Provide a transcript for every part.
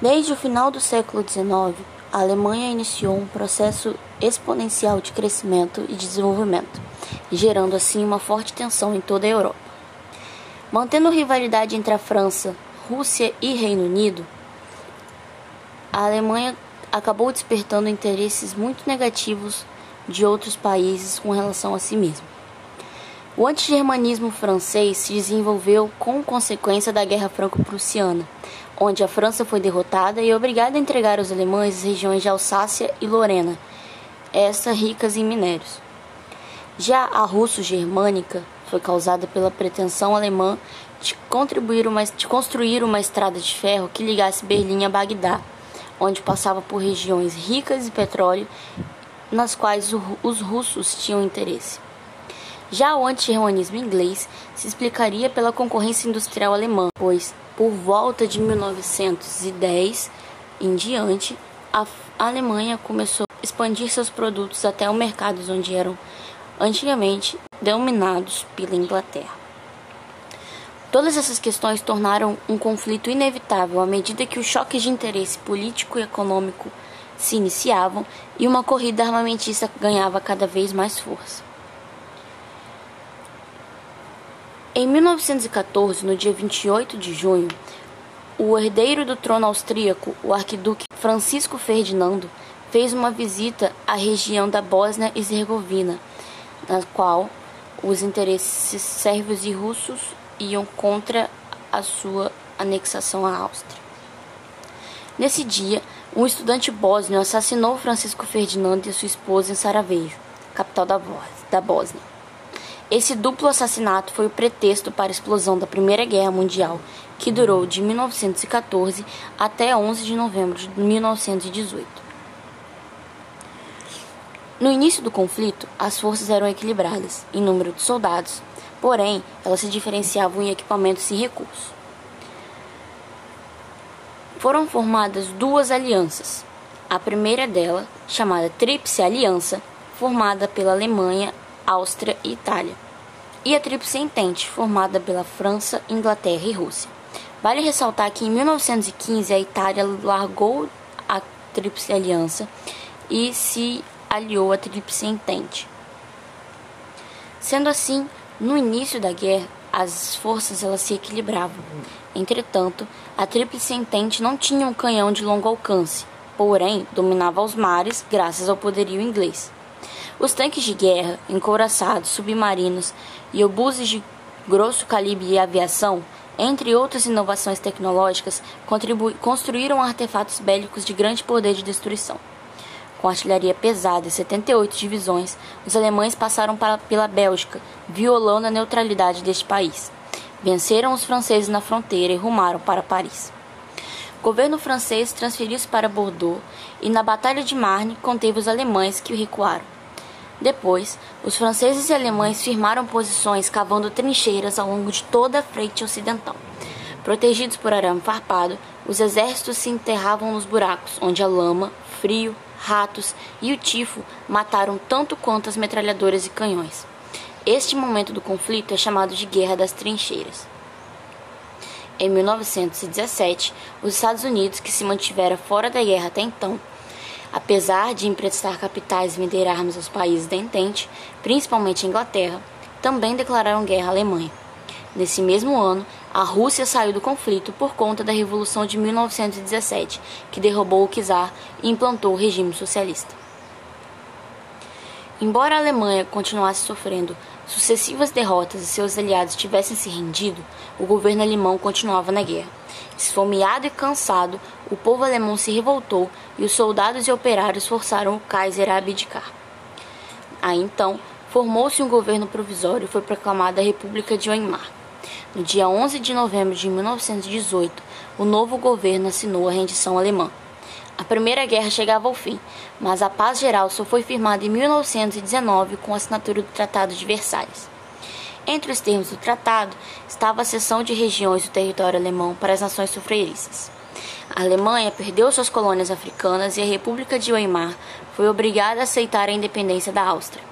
Desde o final do século XIX, a Alemanha iniciou um processo exponencial de crescimento e desenvolvimento, gerando assim uma forte tensão em toda a Europa. Mantendo rivalidade entre a França, Rússia e Reino Unido, a Alemanha acabou despertando interesses muito negativos de outros países com relação a si mesma. O antigermanismo francês se desenvolveu com consequência da Guerra Franco-Prussiana, onde a França foi derrotada e obrigada a entregar aos alemães as regiões de Alsácia e Lorena, essas ricas em minérios. Já a russo-germânica foi causada pela pretensão alemã de, uma, de construir uma estrada de ferro que ligasse Berlim a Bagdá, onde passava por regiões ricas de petróleo nas quais os russos tinham interesse. Já o anti-germanismo inglês se explicaria pela concorrência industrial alemã, pois, por volta de 1910 em diante, a Alemanha começou a expandir seus produtos até os mercados onde eram antigamente dominados pela Inglaterra. Todas essas questões tornaram um conflito inevitável à medida que os choques de interesse político e econômico se iniciavam e uma corrida armamentista ganhava cada vez mais força. Em 1914, no dia 28 de junho, o herdeiro do trono austríaco, o arquiduque Francisco Ferdinando, fez uma visita à região da Bósnia e Herzegovina, na qual os interesses sérvios e russos iam contra a sua anexação à Áustria. Nesse dia, um estudante bósnio assassinou Francisco Ferdinando e sua esposa em Sarajevo, capital da Bósnia. Esse duplo assassinato foi o pretexto para a explosão da Primeira Guerra Mundial, que durou de 1914 até 11 de novembro de 1918. No início do conflito, as forças eram equilibradas em número de soldados, porém, elas se diferenciavam em equipamentos e recursos. Foram formadas duas alianças. A primeira dela, chamada Tríplice Aliança, formada pela Alemanha, Áustria e Itália, e a Tríplice Entente, formada pela França, Inglaterra e Rússia. Vale ressaltar que em 1915 a Itália largou a Tríplice Aliança e se aliou à Tríplice Entente. Sendo assim, no início da guerra, as forças elas se equilibravam. Entretanto, a Tríplice Entente não tinha um canhão de longo alcance, porém dominava os mares graças ao poderio inglês. Os tanques de guerra, encouraçados, submarinos e obuses de grosso calibre e aviação, entre outras inovações tecnológicas, construíram artefatos bélicos de grande poder de destruição. Com artilharia pesada e 78 divisões, os alemães passaram para, pela Bélgica, violando a neutralidade deste país. Venceram os franceses na fronteira e rumaram para Paris. O governo francês transferiu-se para Bordeaux e, na Batalha de Marne, conteve os alemães que recuaram. Depois, os franceses e alemães firmaram posições cavando trincheiras ao longo de toda a frente ocidental. Protegidos por arame farpado, os exércitos se enterravam nos buracos, onde a lama, frio, ratos e o tifo mataram tanto quanto as metralhadoras e canhões. Este momento do conflito é chamado de Guerra das Trincheiras. Em 1917, os Estados Unidos, que se mantiveram fora da guerra até então, Apesar de emprestar capitais e vender armas aos países da Entente, principalmente a Inglaterra, também declararam guerra à Alemanha. Nesse mesmo ano, a Rússia saiu do conflito por conta da Revolução de 1917, que derrubou o czar e implantou o regime socialista. Embora a Alemanha continuasse sofrendo sucessivas derrotas e seus aliados tivessem se rendido, o governo alemão continuava na guerra. Esfomeado e cansado, o povo alemão se revoltou e os soldados e operários forçaram o Kaiser a abdicar. Aí então, formou-se um governo provisório e foi proclamada a República de Weimar. No dia 11 de novembro de 1918, o novo governo assinou a rendição alemã. A Primeira Guerra chegava ao fim, mas a paz geral só foi firmada em 1919 com a assinatura do Tratado de Versalhes. Entre os termos do tratado estava a cessão de regiões do território alemão para as nações sufreiriças. A Alemanha perdeu suas colônias africanas e a República de Weimar foi obrigada a aceitar a independência da Áustria.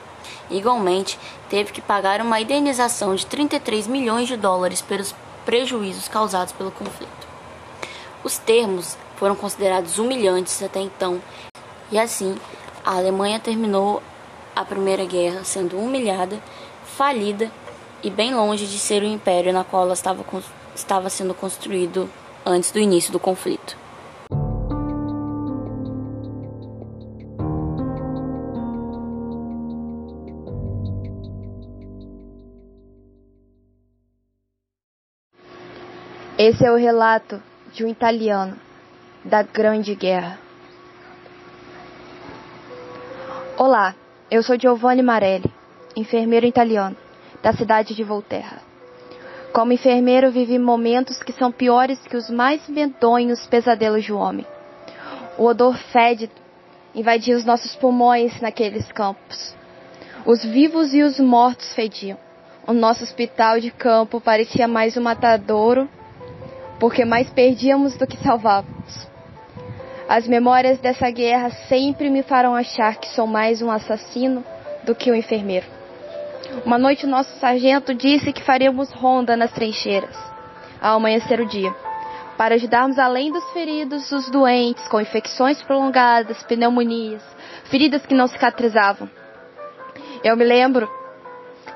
Igualmente, teve que pagar uma indenização de 33 milhões de dólares pelos prejuízos causados pelo conflito. Os termos foram considerados humilhantes até então, e assim a Alemanha terminou a Primeira Guerra sendo humilhada, falida e bem longe de ser o império na qual ela estava, estava sendo construído antes do início do conflito. Esse é o relato de um italiano da Grande Guerra. Olá, eu sou Giovanni Marelli, enfermeiro italiano da cidade de Volterra. Como enfermeiro, vivi momentos que são piores que os mais medonhos pesadelos do homem. O odor fédido invadia os nossos pulmões naqueles campos. Os vivos e os mortos fediam. O nosso hospital de campo parecia mais um matadouro porque mais perdíamos do que salvávamos. As memórias dessa guerra sempre me farão achar que sou mais um assassino do que um enfermeiro. Uma noite nosso sargento disse que faríamos ronda nas trincheiras, ao amanhecer o dia, para ajudarmos além dos feridos os doentes com infecções prolongadas, pneumonias, feridas que não cicatrizavam. Eu me lembro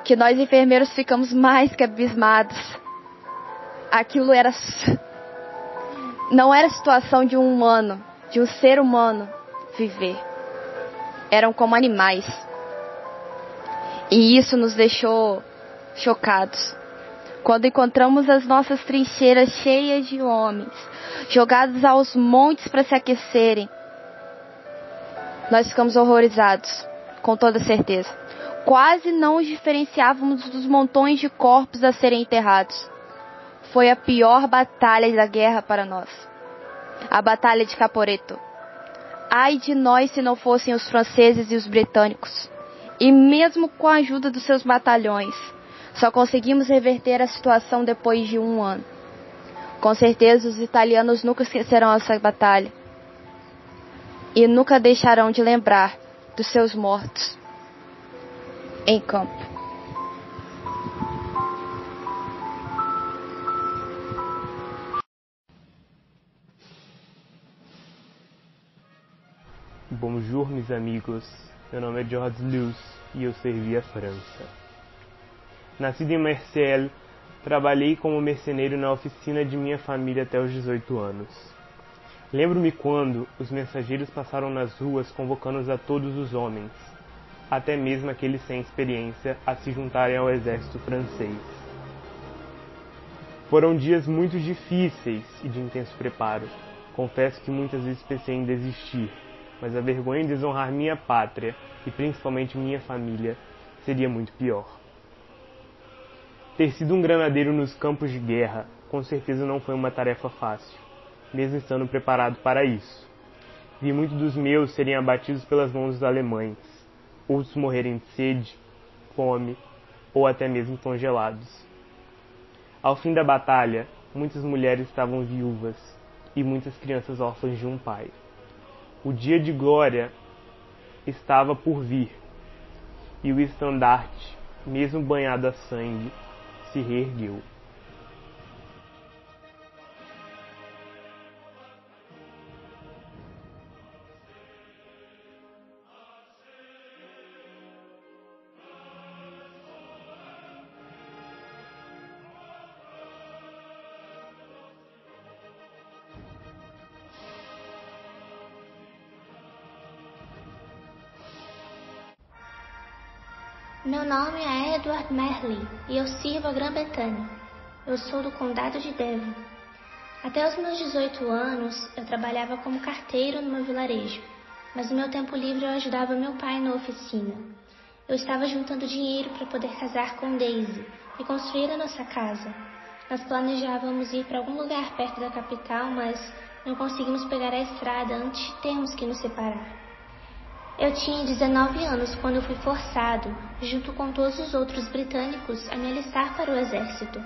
que nós enfermeiros ficamos mais que abismados aquilo era não era a situação de um humano, de um ser humano viver. Eram como animais. E isso nos deixou chocados. Quando encontramos as nossas trincheiras cheias de homens, jogados aos montes para se aquecerem, nós ficamos horrorizados, com toda certeza. Quase não os diferenciávamos dos montões de corpos a serem enterrados foi a pior batalha da guerra para nós. A Batalha de Caporeto. Ai de nós se não fossem os franceses e os britânicos. E mesmo com a ajuda dos seus batalhões, só conseguimos reverter a situação depois de um ano. Com certeza os italianos nunca esquecerão essa batalha. E nunca deixarão de lembrar dos seus mortos em campo. Bonjour, meus amigos. Meu nome é George Lewis e eu servi a França. Nascido em Marseille, trabalhei como merceneiro na oficina de minha família até os 18 anos. Lembro-me quando os mensageiros passaram nas ruas convocando a todos os homens, até mesmo aqueles sem experiência, a se juntarem ao exército francês. Foram dias muito difíceis e de intenso preparo. Confesso que muitas vezes pensei em desistir, mas a vergonha de desonrar minha pátria e principalmente minha família seria muito pior. Ter sido um granadeiro nos campos de guerra com certeza não foi uma tarefa fácil, mesmo estando preparado para isso. Vi muitos dos meus serem abatidos pelas mãos dos alemães, outros morrerem de sede, fome ou até mesmo congelados. Ao fim da batalha, muitas mulheres estavam viúvas e muitas crianças órfãs de um pai. O dia de glória estava por vir, e o estandarte, mesmo banhado a sangue, se reergueu. Meu nome é Edward Merlin e eu sirvo a Grã-Bretanha. Eu sou do Condado de Devon. Até os meus 18 anos, eu trabalhava como carteiro no meu vilarejo, mas no meu tempo livre eu ajudava meu pai na oficina. Eu estava juntando dinheiro para poder casar com Daisy e construir a nossa casa. Nós planejávamos ir para algum lugar perto da capital, mas não conseguimos pegar a estrada antes de termos que nos separar. Eu tinha 19 anos quando fui forçado, junto com todos os outros britânicos, a me alistar para o exército.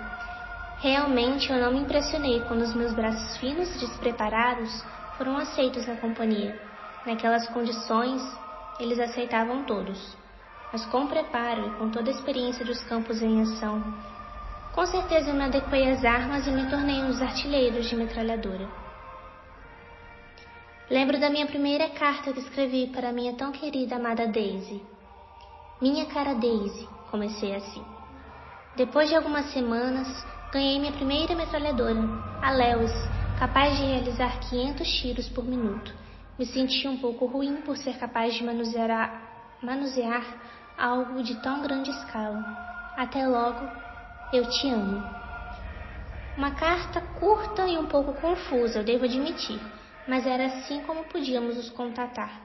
Realmente eu não me impressionei quando os meus braços finos e despreparados foram aceitos na companhia. Naquelas condições, eles aceitavam todos. Mas com preparo e com toda a experiência dos campos em ação, com certeza eu me adequei às armas e me tornei um dos artilheiros de metralhadora. Lembro da minha primeira carta que escrevi para minha tão querida amada Daisy. Minha cara Daisy, comecei assim. Depois de algumas semanas, ganhei minha primeira metralhadora, a Lewis, capaz de realizar 500 tiros por minuto. Me senti um pouco ruim por ser capaz de manusear, manusear algo de tão grande escala. Até logo, eu te amo. Uma carta curta e um pouco confusa, eu devo admitir mas era assim como podíamos nos contatar.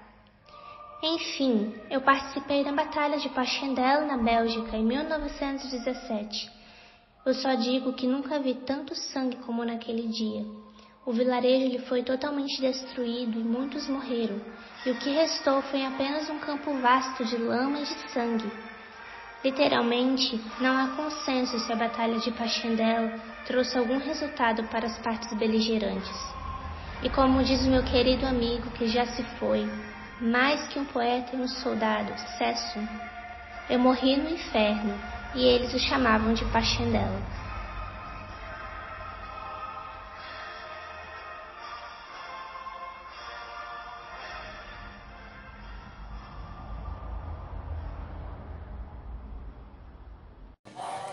Enfim, eu participei da Batalha de Passchendaele na Bélgica em 1917. Eu só digo que nunca vi tanto sangue como naquele dia. O vilarejo lhe foi totalmente destruído e muitos morreram, e o que restou foi apenas um campo vasto de lama e de sangue. Literalmente, não há consenso se a Batalha de Passchendaele trouxe algum resultado para as partes beligerantes. E como diz o meu querido amigo que já se foi, mais que um poeta e um soldado, Cesso, eu morri no inferno e eles o chamavam de Pachendela.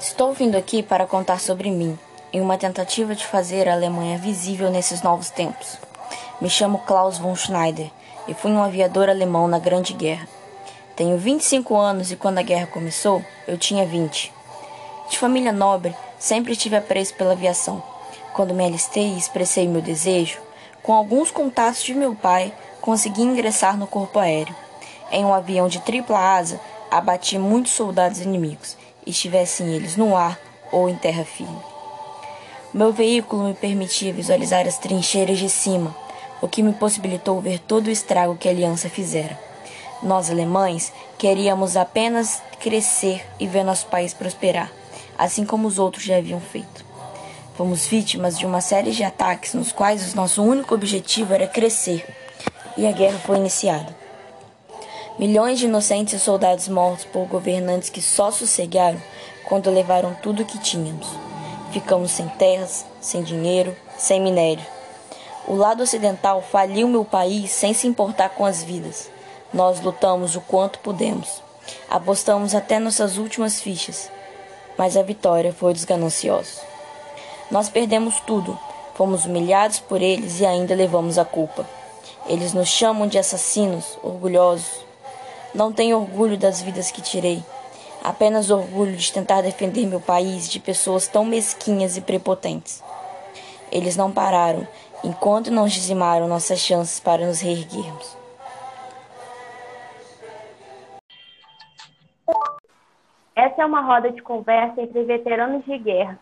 Estou vindo aqui para contar sobre mim, em uma tentativa de fazer a Alemanha visível nesses novos tempos. Me chamo Klaus von Schneider e fui um aviador alemão na Grande Guerra. Tenho 25 anos e quando a guerra começou, eu tinha 20. De família nobre, sempre tive apreço pela aviação. Quando me alistei e expressei meu desejo, com alguns contatos de meu pai, consegui ingressar no corpo aéreo. Em um avião de tripla asa, abati muitos soldados inimigos, estivessem eles no ar ou em terra firme. Meu veículo me permitia visualizar as trincheiras de cima, o que me possibilitou ver todo o estrago que a aliança fizera. Nós, alemães, queríamos apenas crescer e ver nosso país prosperar, assim como os outros já haviam feito. Fomos vítimas de uma série de ataques nos quais o nosso único objetivo era crescer, e a guerra foi iniciada. Milhões de inocentes soldados mortos por governantes que só sossegaram quando levaram tudo o que tínhamos. Ficamos sem terras, sem dinheiro, sem minério. O lado ocidental faliu meu país sem se importar com as vidas. Nós lutamos o quanto pudemos. Apostamos até nossas últimas fichas. Mas a vitória foi dos gananciosos. Nós perdemos tudo. Fomos humilhados por eles e ainda levamos a culpa. Eles nos chamam de assassinos, orgulhosos. Não tenho orgulho das vidas que tirei apenas orgulho de tentar defender meu país de pessoas tão mesquinhas e prepotentes. Eles não pararam enquanto não dizimaram nossas chances para nos reerguermos. Essa é uma roda de conversa entre veteranos de guerra.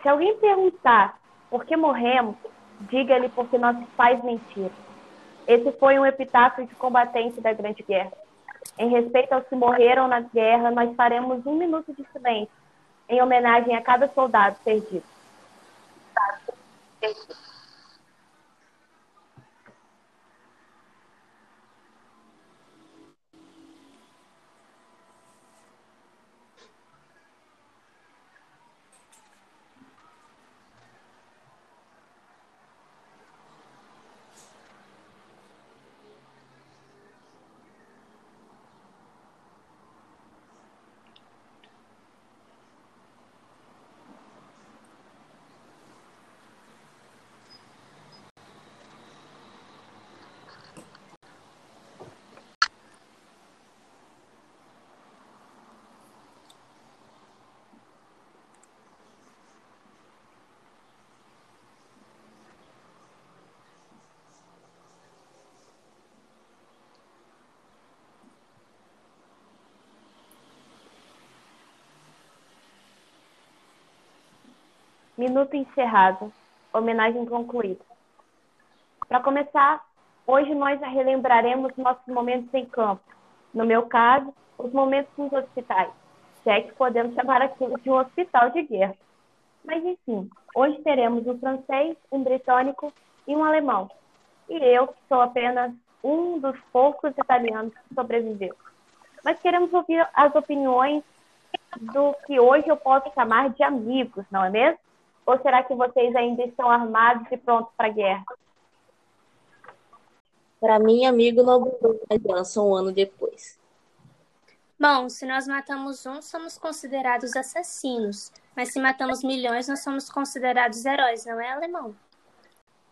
Se alguém perguntar por que morremos, diga-lhe porque nossos pais mentiram. Esse foi um epitáfio de combatente da Grande Guerra. Em respeito aos que morreram na guerra, nós faremos um minuto de silêncio em homenagem a cada soldado perdido. Minuto encerrado. Homenagem concluída. Para começar, hoje nós relembraremos nossos momentos em campo. No meu caso, os momentos nos hospitais. Se é que podemos chamar aquilo de um hospital de guerra. Mas enfim, hoje teremos um francês, um britânico e um alemão. E eu, que sou apenas um dos poucos italianos que sobreviveu. Mas queremos ouvir as opiniões do que hoje eu posso chamar de amigos, não é mesmo? Ou será que vocês ainda estão armados e prontos para a guerra? Para mim, amigo não abandonou a aliança um ano depois. Bom, se nós matamos um, somos considerados assassinos. Mas se matamos milhões, nós somos considerados heróis, não é, alemão?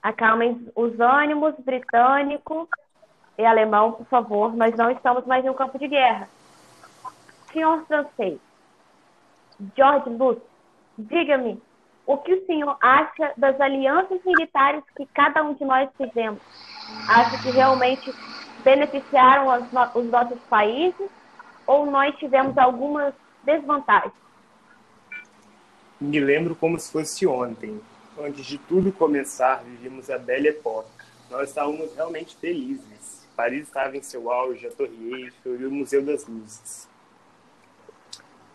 Acalmem os ânimos, britânico e alemão, por favor. Nós não estamos mais em um campo de guerra. Senhor francês, George Lutz, diga-me, o que o senhor acha das alianças militares que cada um de nós fizemos? Acha que realmente beneficiaram os nossos países ou nós tivemos algumas desvantagens? Me lembro como se fosse ontem. Antes de tudo começar, vivíamos a bela época. Nós estávamos realmente felizes. Paris estava em seu auge, a Torre Eiffel e o Museu das Luzes.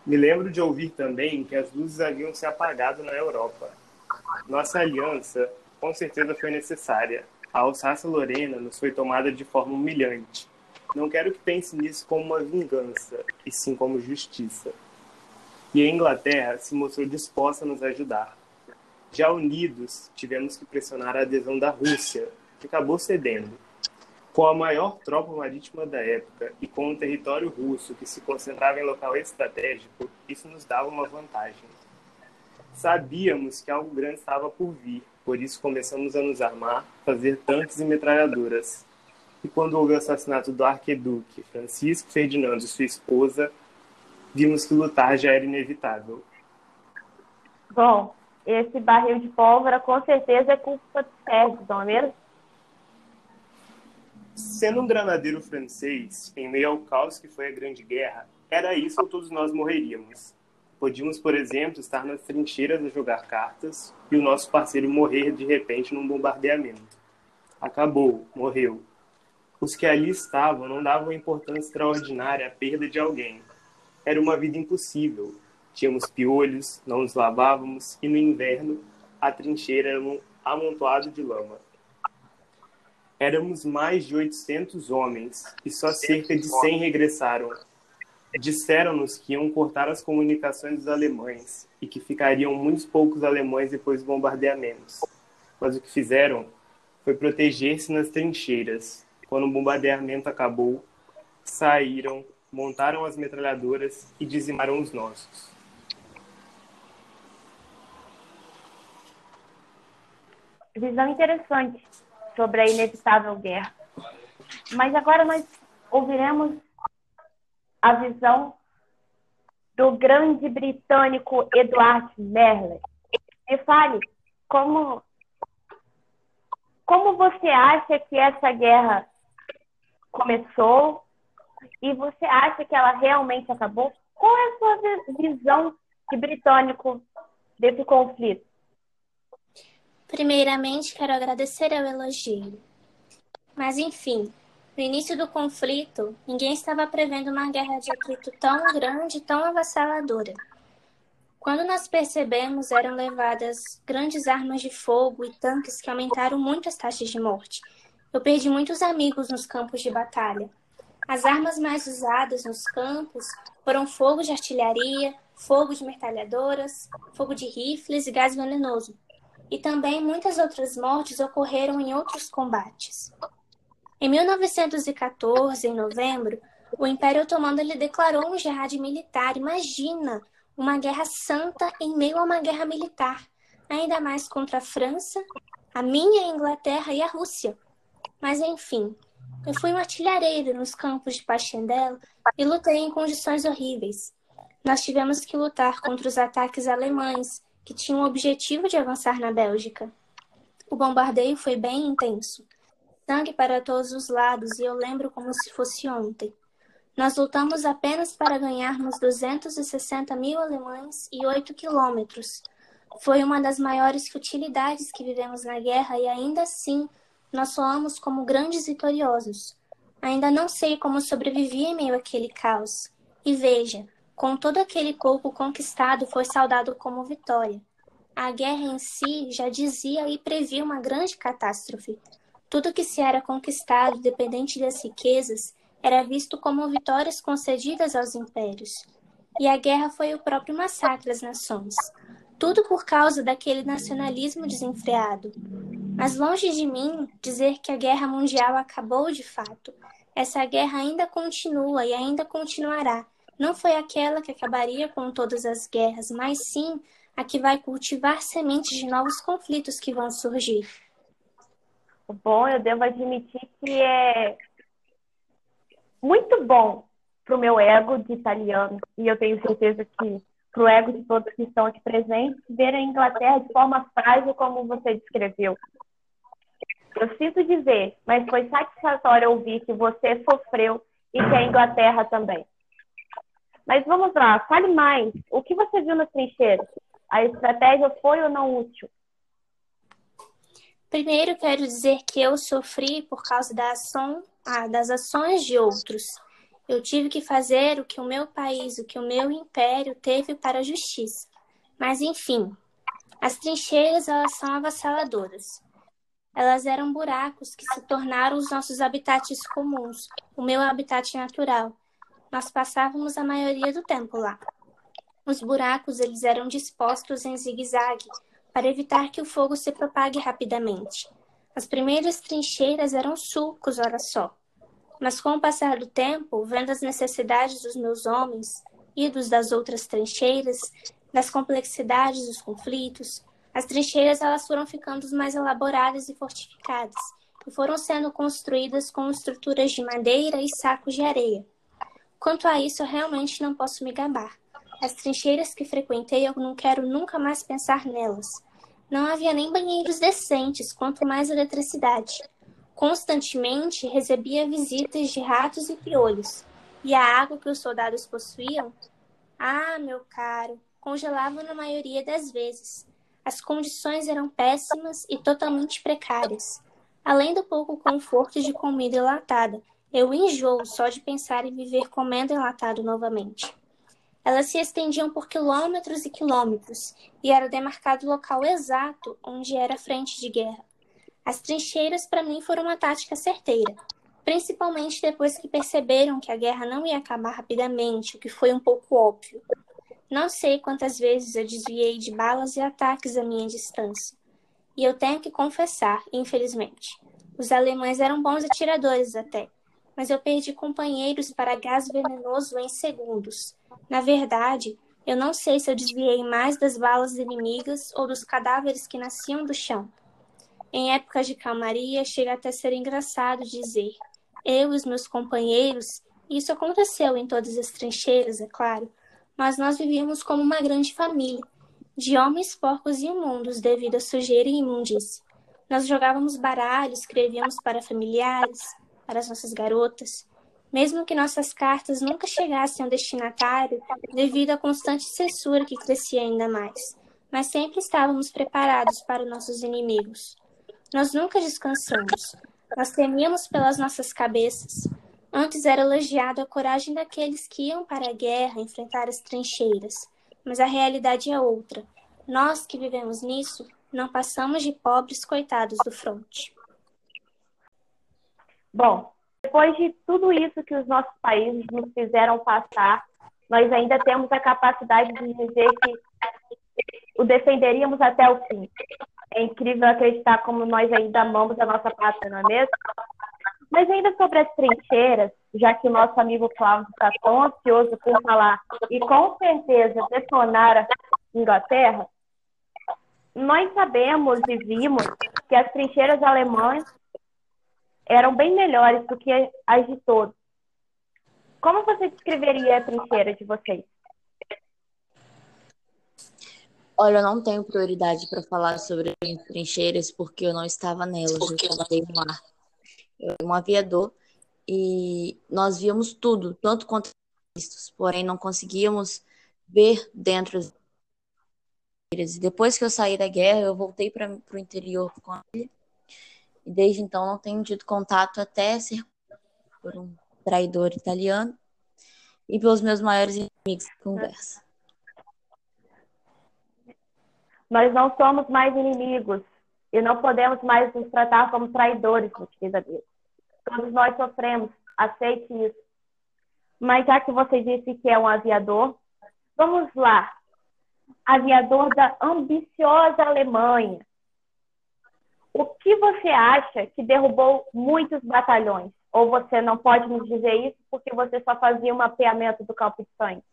Me lembro de ouvir também que as luzes haviam se apagado na Europa. Nossa aliança com certeza foi necessária. A Alsácia-Lorena nos foi tomada de forma humilhante. Não quero que pense nisso como uma vingança, e sim como justiça. E a Inglaterra se mostrou disposta a nos ajudar. Já unidos, tivemos que pressionar a adesão da Rússia, que acabou cedendo. Com a maior tropa marítima da época e com o território russo que se concentrava em local estratégico, isso nos dava uma vantagem. Sabíamos que algo grande estava por vir, por isso começamos a nos armar, fazer tanques e metralhadoras. E quando houve o assassinato do arqueduque Francisco Ferdinando e sua esposa, vimos que lutar já era inevitável. Bom, esse barril de pólvora com certeza é culpa de Sérgio, não é mesmo? Sendo um granadeiro francês, em meio ao caos que foi a Grande Guerra, era isso ou todos nós morreríamos. Podíamos, por exemplo, estar nas trincheiras a jogar cartas e o nosso parceiro morrer de repente num bombardeamento. Acabou, morreu. Os que ali estavam não davam importância extraordinária à perda de alguém. Era uma vida impossível. Tínhamos piolhos, não nos lavávamos e no inverno a trincheira era um amontoado de lama. Éramos mais de 800 homens e só cerca de 100 regressaram. Disseram-nos que iam cortar as comunicações dos alemães e que ficariam muitos poucos alemães depois dos bombardeamentos. Mas o que fizeram foi proteger-se nas trincheiras. Quando o bombardeamento acabou, saíram, montaram as metralhadoras e dizimaram os nossos. Visão interessante sobre a inevitável guerra. Mas agora nós ouviremos a visão do grande britânico Edward Merlin. Me fale, como, como você acha que essa guerra começou e você acha que ela realmente acabou? Qual é a sua visão de britânico desse conflito? Primeiramente, quero agradecer ao elogio. Mas, enfim, no início do conflito, ninguém estava prevendo uma guerra de atrito tão grande tão avassaladora. Quando nós percebemos, eram levadas grandes armas de fogo e tanques que aumentaram muito as taxas de morte. Eu perdi muitos amigos nos campos de batalha. As armas mais usadas nos campos foram fogo de artilharia, fogo de metralhadoras, fogo de rifles e gás venenoso, e também muitas outras mortes ocorreram em outros combates. Em 1914, em novembro, o Império Otomano ele declarou um jihad militar. Imagina uma guerra santa em meio a uma guerra militar, ainda mais contra a França, a minha Inglaterra e a Rússia. Mas enfim, eu fui um artilhareiro nos campos de Passchendaele e lutei em condições horríveis. Nós tivemos que lutar contra os ataques alemães, que tinha o objetivo de avançar na Bélgica. O bombardeio foi bem intenso. Sangue para todos os lados e eu lembro como se fosse ontem. Nós lutamos apenas para ganharmos 260 mil alemães e 8 quilômetros. Foi uma das maiores futilidades que vivemos na guerra e ainda assim nós soamos como grandes vitoriosos. Ainda não sei como sobrevivi em meio àquele caos. E veja, com todo aquele corpo conquistado, foi saudado como vitória. A guerra em si já dizia e previa uma grande catástrofe. Tudo que se era conquistado, dependente das riquezas, era visto como vitórias concedidas aos impérios. E a guerra foi o próprio massacre às nações. Tudo por causa daquele nacionalismo desenfreado. Mas longe de mim dizer que a guerra mundial acabou de fato. Essa guerra ainda continua e ainda continuará. Não foi aquela que acabaria com todas as guerras, mas sim a que vai cultivar sementes de novos conflitos que vão surgir. Bom, eu devo admitir que é muito bom para o meu ego de italiano, e eu tenho certeza que para o ego de todos que estão aqui presentes, ver a Inglaterra de forma frágil como você descreveu. Eu sinto dizer, mas foi satisfatório ouvir que você sofreu e que a Inglaterra também. Mas vamos lá, fale mais. O que você viu nas trincheiras? A estratégia foi ou não útil? Primeiro, quero dizer que eu sofri por causa da ação, ah, das ações de outros. Eu tive que fazer o que o meu país, o que o meu império teve para a justiça. Mas, enfim, as trincheiras elas são avassaladoras. Elas eram buracos que se tornaram os nossos habitats comuns, o meu habitat natural. Nós passávamos a maioria do tempo lá. Os buracos eles eram dispostos em zigue-zague para evitar que o fogo se propague rapidamente. As primeiras trincheiras eram sulcos, ora só. Mas com o passar do tempo, vendo as necessidades dos meus homens e dos das outras trincheiras, das complexidades dos conflitos, as trincheiras elas foram ficando mais elaboradas e fortificadas, e foram sendo construídas com estruturas de madeira e sacos de areia. Quanto a isso, realmente não posso me gabar. As trincheiras que frequentei, eu não quero nunca mais pensar nelas. Não havia nem banheiros decentes, quanto mais eletricidade. Constantemente recebia visitas de ratos e piolhos. E a água que os soldados possuíam, ah, meu caro, congelava na maioria das vezes. As condições eram péssimas e totalmente precárias. Além do pouco conforto de comida enlatada, eu enjoo só de pensar em viver comendo enlatado novamente. Elas se estendiam por quilômetros e quilômetros, e era demarcado o local exato onde era a frente de guerra. As trincheiras para mim foram uma tática certeira, principalmente depois que perceberam que a guerra não ia acabar rapidamente, o que foi um pouco óbvio. Não sei quantas vezes eu desviei de balas e ataques à minha distância. E eu tenho que confessar, infelizmente, os alemães eram bons atiradores até, mas eu perdi companheiros para gás venenoso em segundos. Na verdade, eu não sei se eu desviei mais das balas inimigas ou dos cadáveres que nasciam do chão. Em épocas de calmaria, chega até ser engraçado dizer: eu e os meus companheiros, isso aconteceu em todas as trincheiras, é claro, mas nós vivíamos como uma grande família, de homens porcos e imundos devido à sujeira e imundície. Nós jogávamos baralho, escrevíamos para familiares, para as nossas garotas, mesmo que nossas cartas nunca chegassem ao destinatário devido à constante censura que crescia ainda mais, mas sempre estávamos preparados para nossos inimigos. Nós nunca descansamos. Nós temíamos pelas nossas cabeças. Antes era elogiado a coragem daqueles que iam para a guerra enfrentar as trincheiras, mas a realidade é outra. Nós que vivemos nisso não passamos de pobres coitados do fronte. Bom, depois de tudo isso que os nossos países nos fizeram passar, nós ainda temos a capacidade de dizer que o defenderíamos até o fim. É incrível acreditar como nós ainda amamos a nossa pátria, não é mesmo? Mas ainda sobre as trincheiras, já que o nosso amigo Cláudio está tão ansioso por falar e com certeza detonar a Inglaterra, nós sabemos e vimos que as trincheiras alemãs eram bem melhores do que as de todos. Como você descreveria a trincheira de vocês? Olha, eu não tenho prioridade para falar sobre trincheiras porque eu não estava nelas, porque eu estava no mar. Eu era um aviador e nós víamos tudo, tanto quanto vistos, porém não conseguíamos ver dentro das trincheiras. E depois que eu saí da guerra, eu voltei para o interior com ele e desde então não tenho tido contato até ser por um traidor italiano e pelos meus maiores inimigos de conversa. Nós não somos mais inimigos e não podemos mais nos tratar como traidores, querida Deus. Todos nós sofremos, aceite isso. Mas já que você disse que é um aviador, vamos lá. Aviador da ambiciosa Alemanha. O que você acha que derrubou muitos batalhões? Ou você não pode nos dizer isso porque você só fazia um mapeamento do campo de sangue?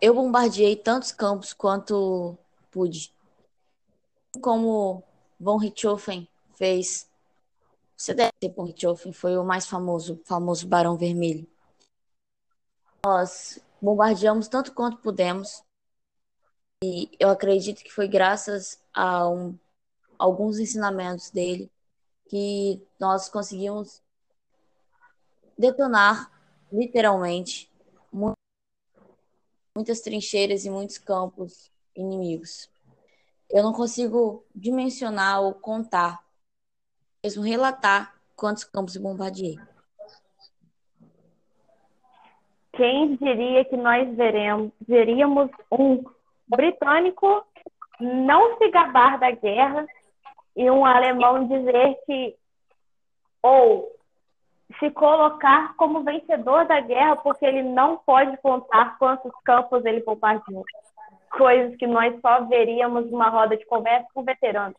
Eu bombardeei tantos campos quanto pude. Como von Richthofen fez. Você deve ter von Richthofen, foi o mais famoso, famoso Barão Vermelho. Nós bombardeamos tanto quanto pudemos. E eu acredito que foi graças a um, alguns ensinamentos dele que nós conseguimos detonar, literalmente, muitas trincheiras e muitos campos inimigos. Eu não consigo dimensionar ou contar, mesmo relatar quantos campos bombardeei. Quem diria que nós veremos, veríamos um britânico não se gabar da guerra e um alemão dizer que ou se colocar como vencedor da guerra porque ele não pode contar quantos campos ele bombardeou. Coisas que nós só veríamos numa roda de conversa com veteranos.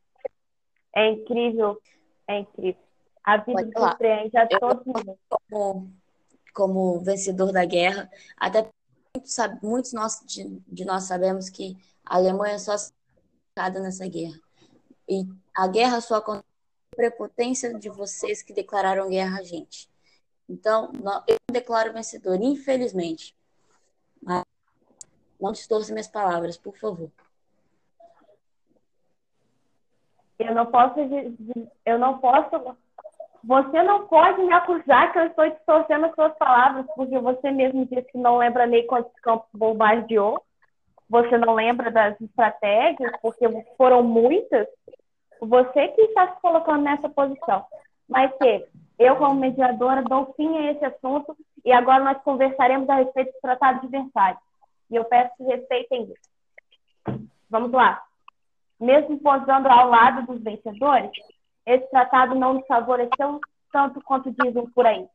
É incrível, é incrível. A vida surpreende a todos como, como vencedor da guerra, até muitos, nós, de, de nós sabemos que a Alemanha só cada nessa guerra. E a guerra só acontece por prepotência de vocês que declararam guerra a gente. Então, eu declaro vencedor, infelizmente. Mas não distorça minhas palavras, por favor. Eu não posso, eu não posso, você não pode me acusar que eu estou distorcendo as suas palavras, porque você mesmo disse que não lembra nem quantos campos bombardeou você não lembra das estratégias, porque foram muitas, você que está se colocando nessa posição. Mas que eu, como mediadora, dou fim a esse assunto e agora nós conversaremos a respeito do Tratado de Versalhes. E eu peço que respeitem isso. Vamos lá. Mesmo posando ao lado dos vencedores, esse tratado não nos favoreceu tanto quanto dizem por aí.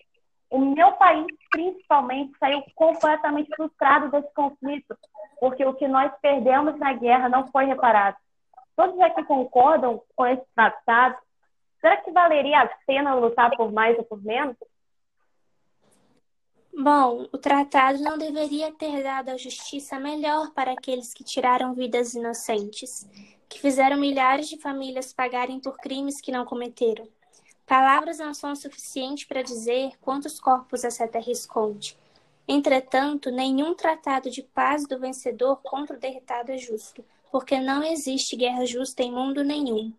O meu país, principalmente, saiu completamente frustrado desse conflito, porque o que nós perdemos na guerra não foi reparado. Todos aqui concordam com esse tratado? Será que valeria a pena lutar por mais ou por menos? Bom, o tratado não deveria ter dado a justiça melhor para aqueles que tiraram vidas inocentes, que fizeram milhares de famílias pagarem por crimes que não cometeram. Palavras não são suficientes para dizer quantos corpos essa terra esconde. Entretanto, nenhum tratado de paz do vencedor contra o derrotado é justo, porque não existe guerra justa em mundo nenhum.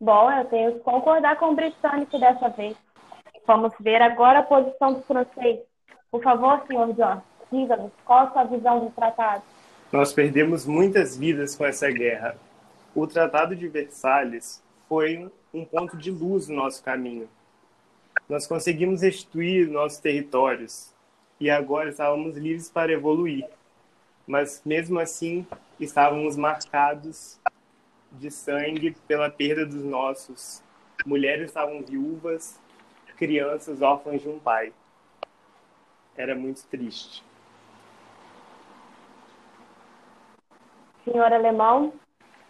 Bom, eu tenho que concordar com o britânico dessa vez. Vamos ver agora a posição do francês. Por favor, senhor John, diga-nos qual a sua visão do tratado. Nós perdemos muitas vidas com essa guerra. O Tratado de Versalhes foi um ponto de luz no nosso caminho. Nós conseguimos restituir nossos territórios e agora estávamos livres para evoluir. Mas mesmo assim, estávamos marcados de sangue pela perda dos nossos. Mulheres estavam viúvas, crianças órfãs de um pai. Era muito triste. Senhor Alemão,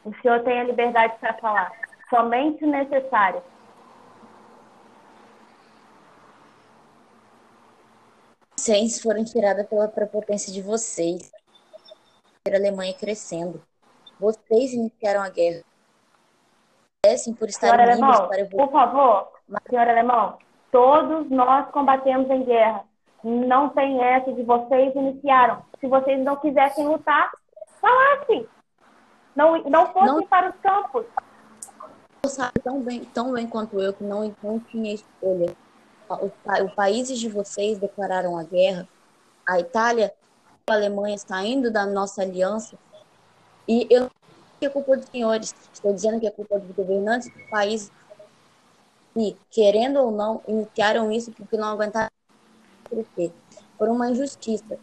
o senhor tem a liberdade para falar somente necessário. Vocês foram tiradas pela prepotência de vocês. A Alemanha crescendo. Vocês iniciaram a guerra. Descem por estar livres Alemão, para Por favor, senhor Alemão, todos nós combatemos em guerra. Não tem essa de vocês iniciaram. Se vocês não quisessem lutar, falassem. Não, não fossem não... para os campos sabe tão bem, tão bem quanto eu que não, não tinha escolha. Os, os países de vocês declararam a guerra. A Itália, a Alemanha saindo da nossa aliança. E eu não que é culpa dos senhores. Estou dizendo que é culpa dos governantes do país. E, querendo ou não, iniciaram isso porque não aguentaram crescer. Por uma injustiça.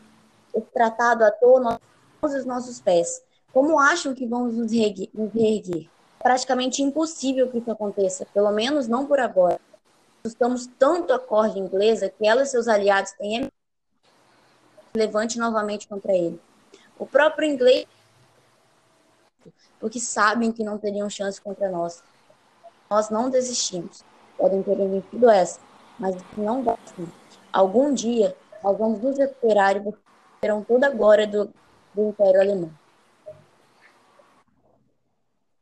O tratado atou nós, os nossos pés. Como acham que vamos nos reerguer? praticamente impossível que isso aconteça, pelo menos não por agora. Estamos tanto a corda inglesa que ela e seus aliados têm levante novamente contra ele. O próprio inglês porque sabem que não teriam chance contra nós. Nós não desistimos. Podem ter vencido essa, mas não basta. Algum dia, nós vamos nos recuperar e terão toda a glória do, do Império Alemão.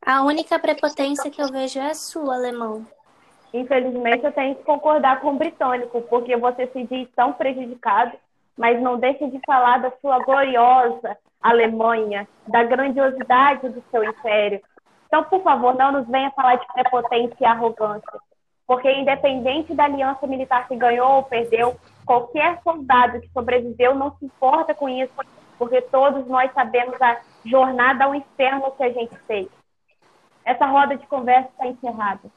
A única prepotência que eu vejo é a sua, alemão. Infelizmente, eu tenho que concordar com o britânico, porque você se diz tão prejudicado, mas não deixa de falar da sua gloriosa Alemanha, da grandiosidade do seu império. Então, por favor, não nos venha falar de prepotência e arrogância, porque independente da aliança militar que ganhou ou perdeu, qualquer soldado que sobreviveu não se importa com isso, porque todos nós sabemos a jornada ao inferno que a gente fez. Essa roda de conversa está encerrada.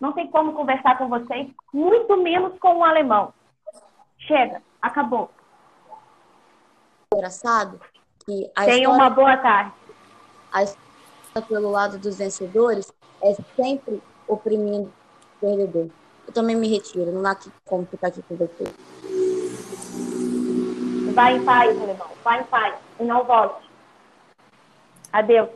Não tem como conversar com vocês, muito menos com um alemão. Chega, acabou. Engraçado que a Tenha uma boa tarde. A história pelo lado dos vencedores é sempre oprimindo perdedor. Eu também me retiro, não há como ficar aqui com você. Vai em paz, alemão. Vai em paz. E não volte. Adeus.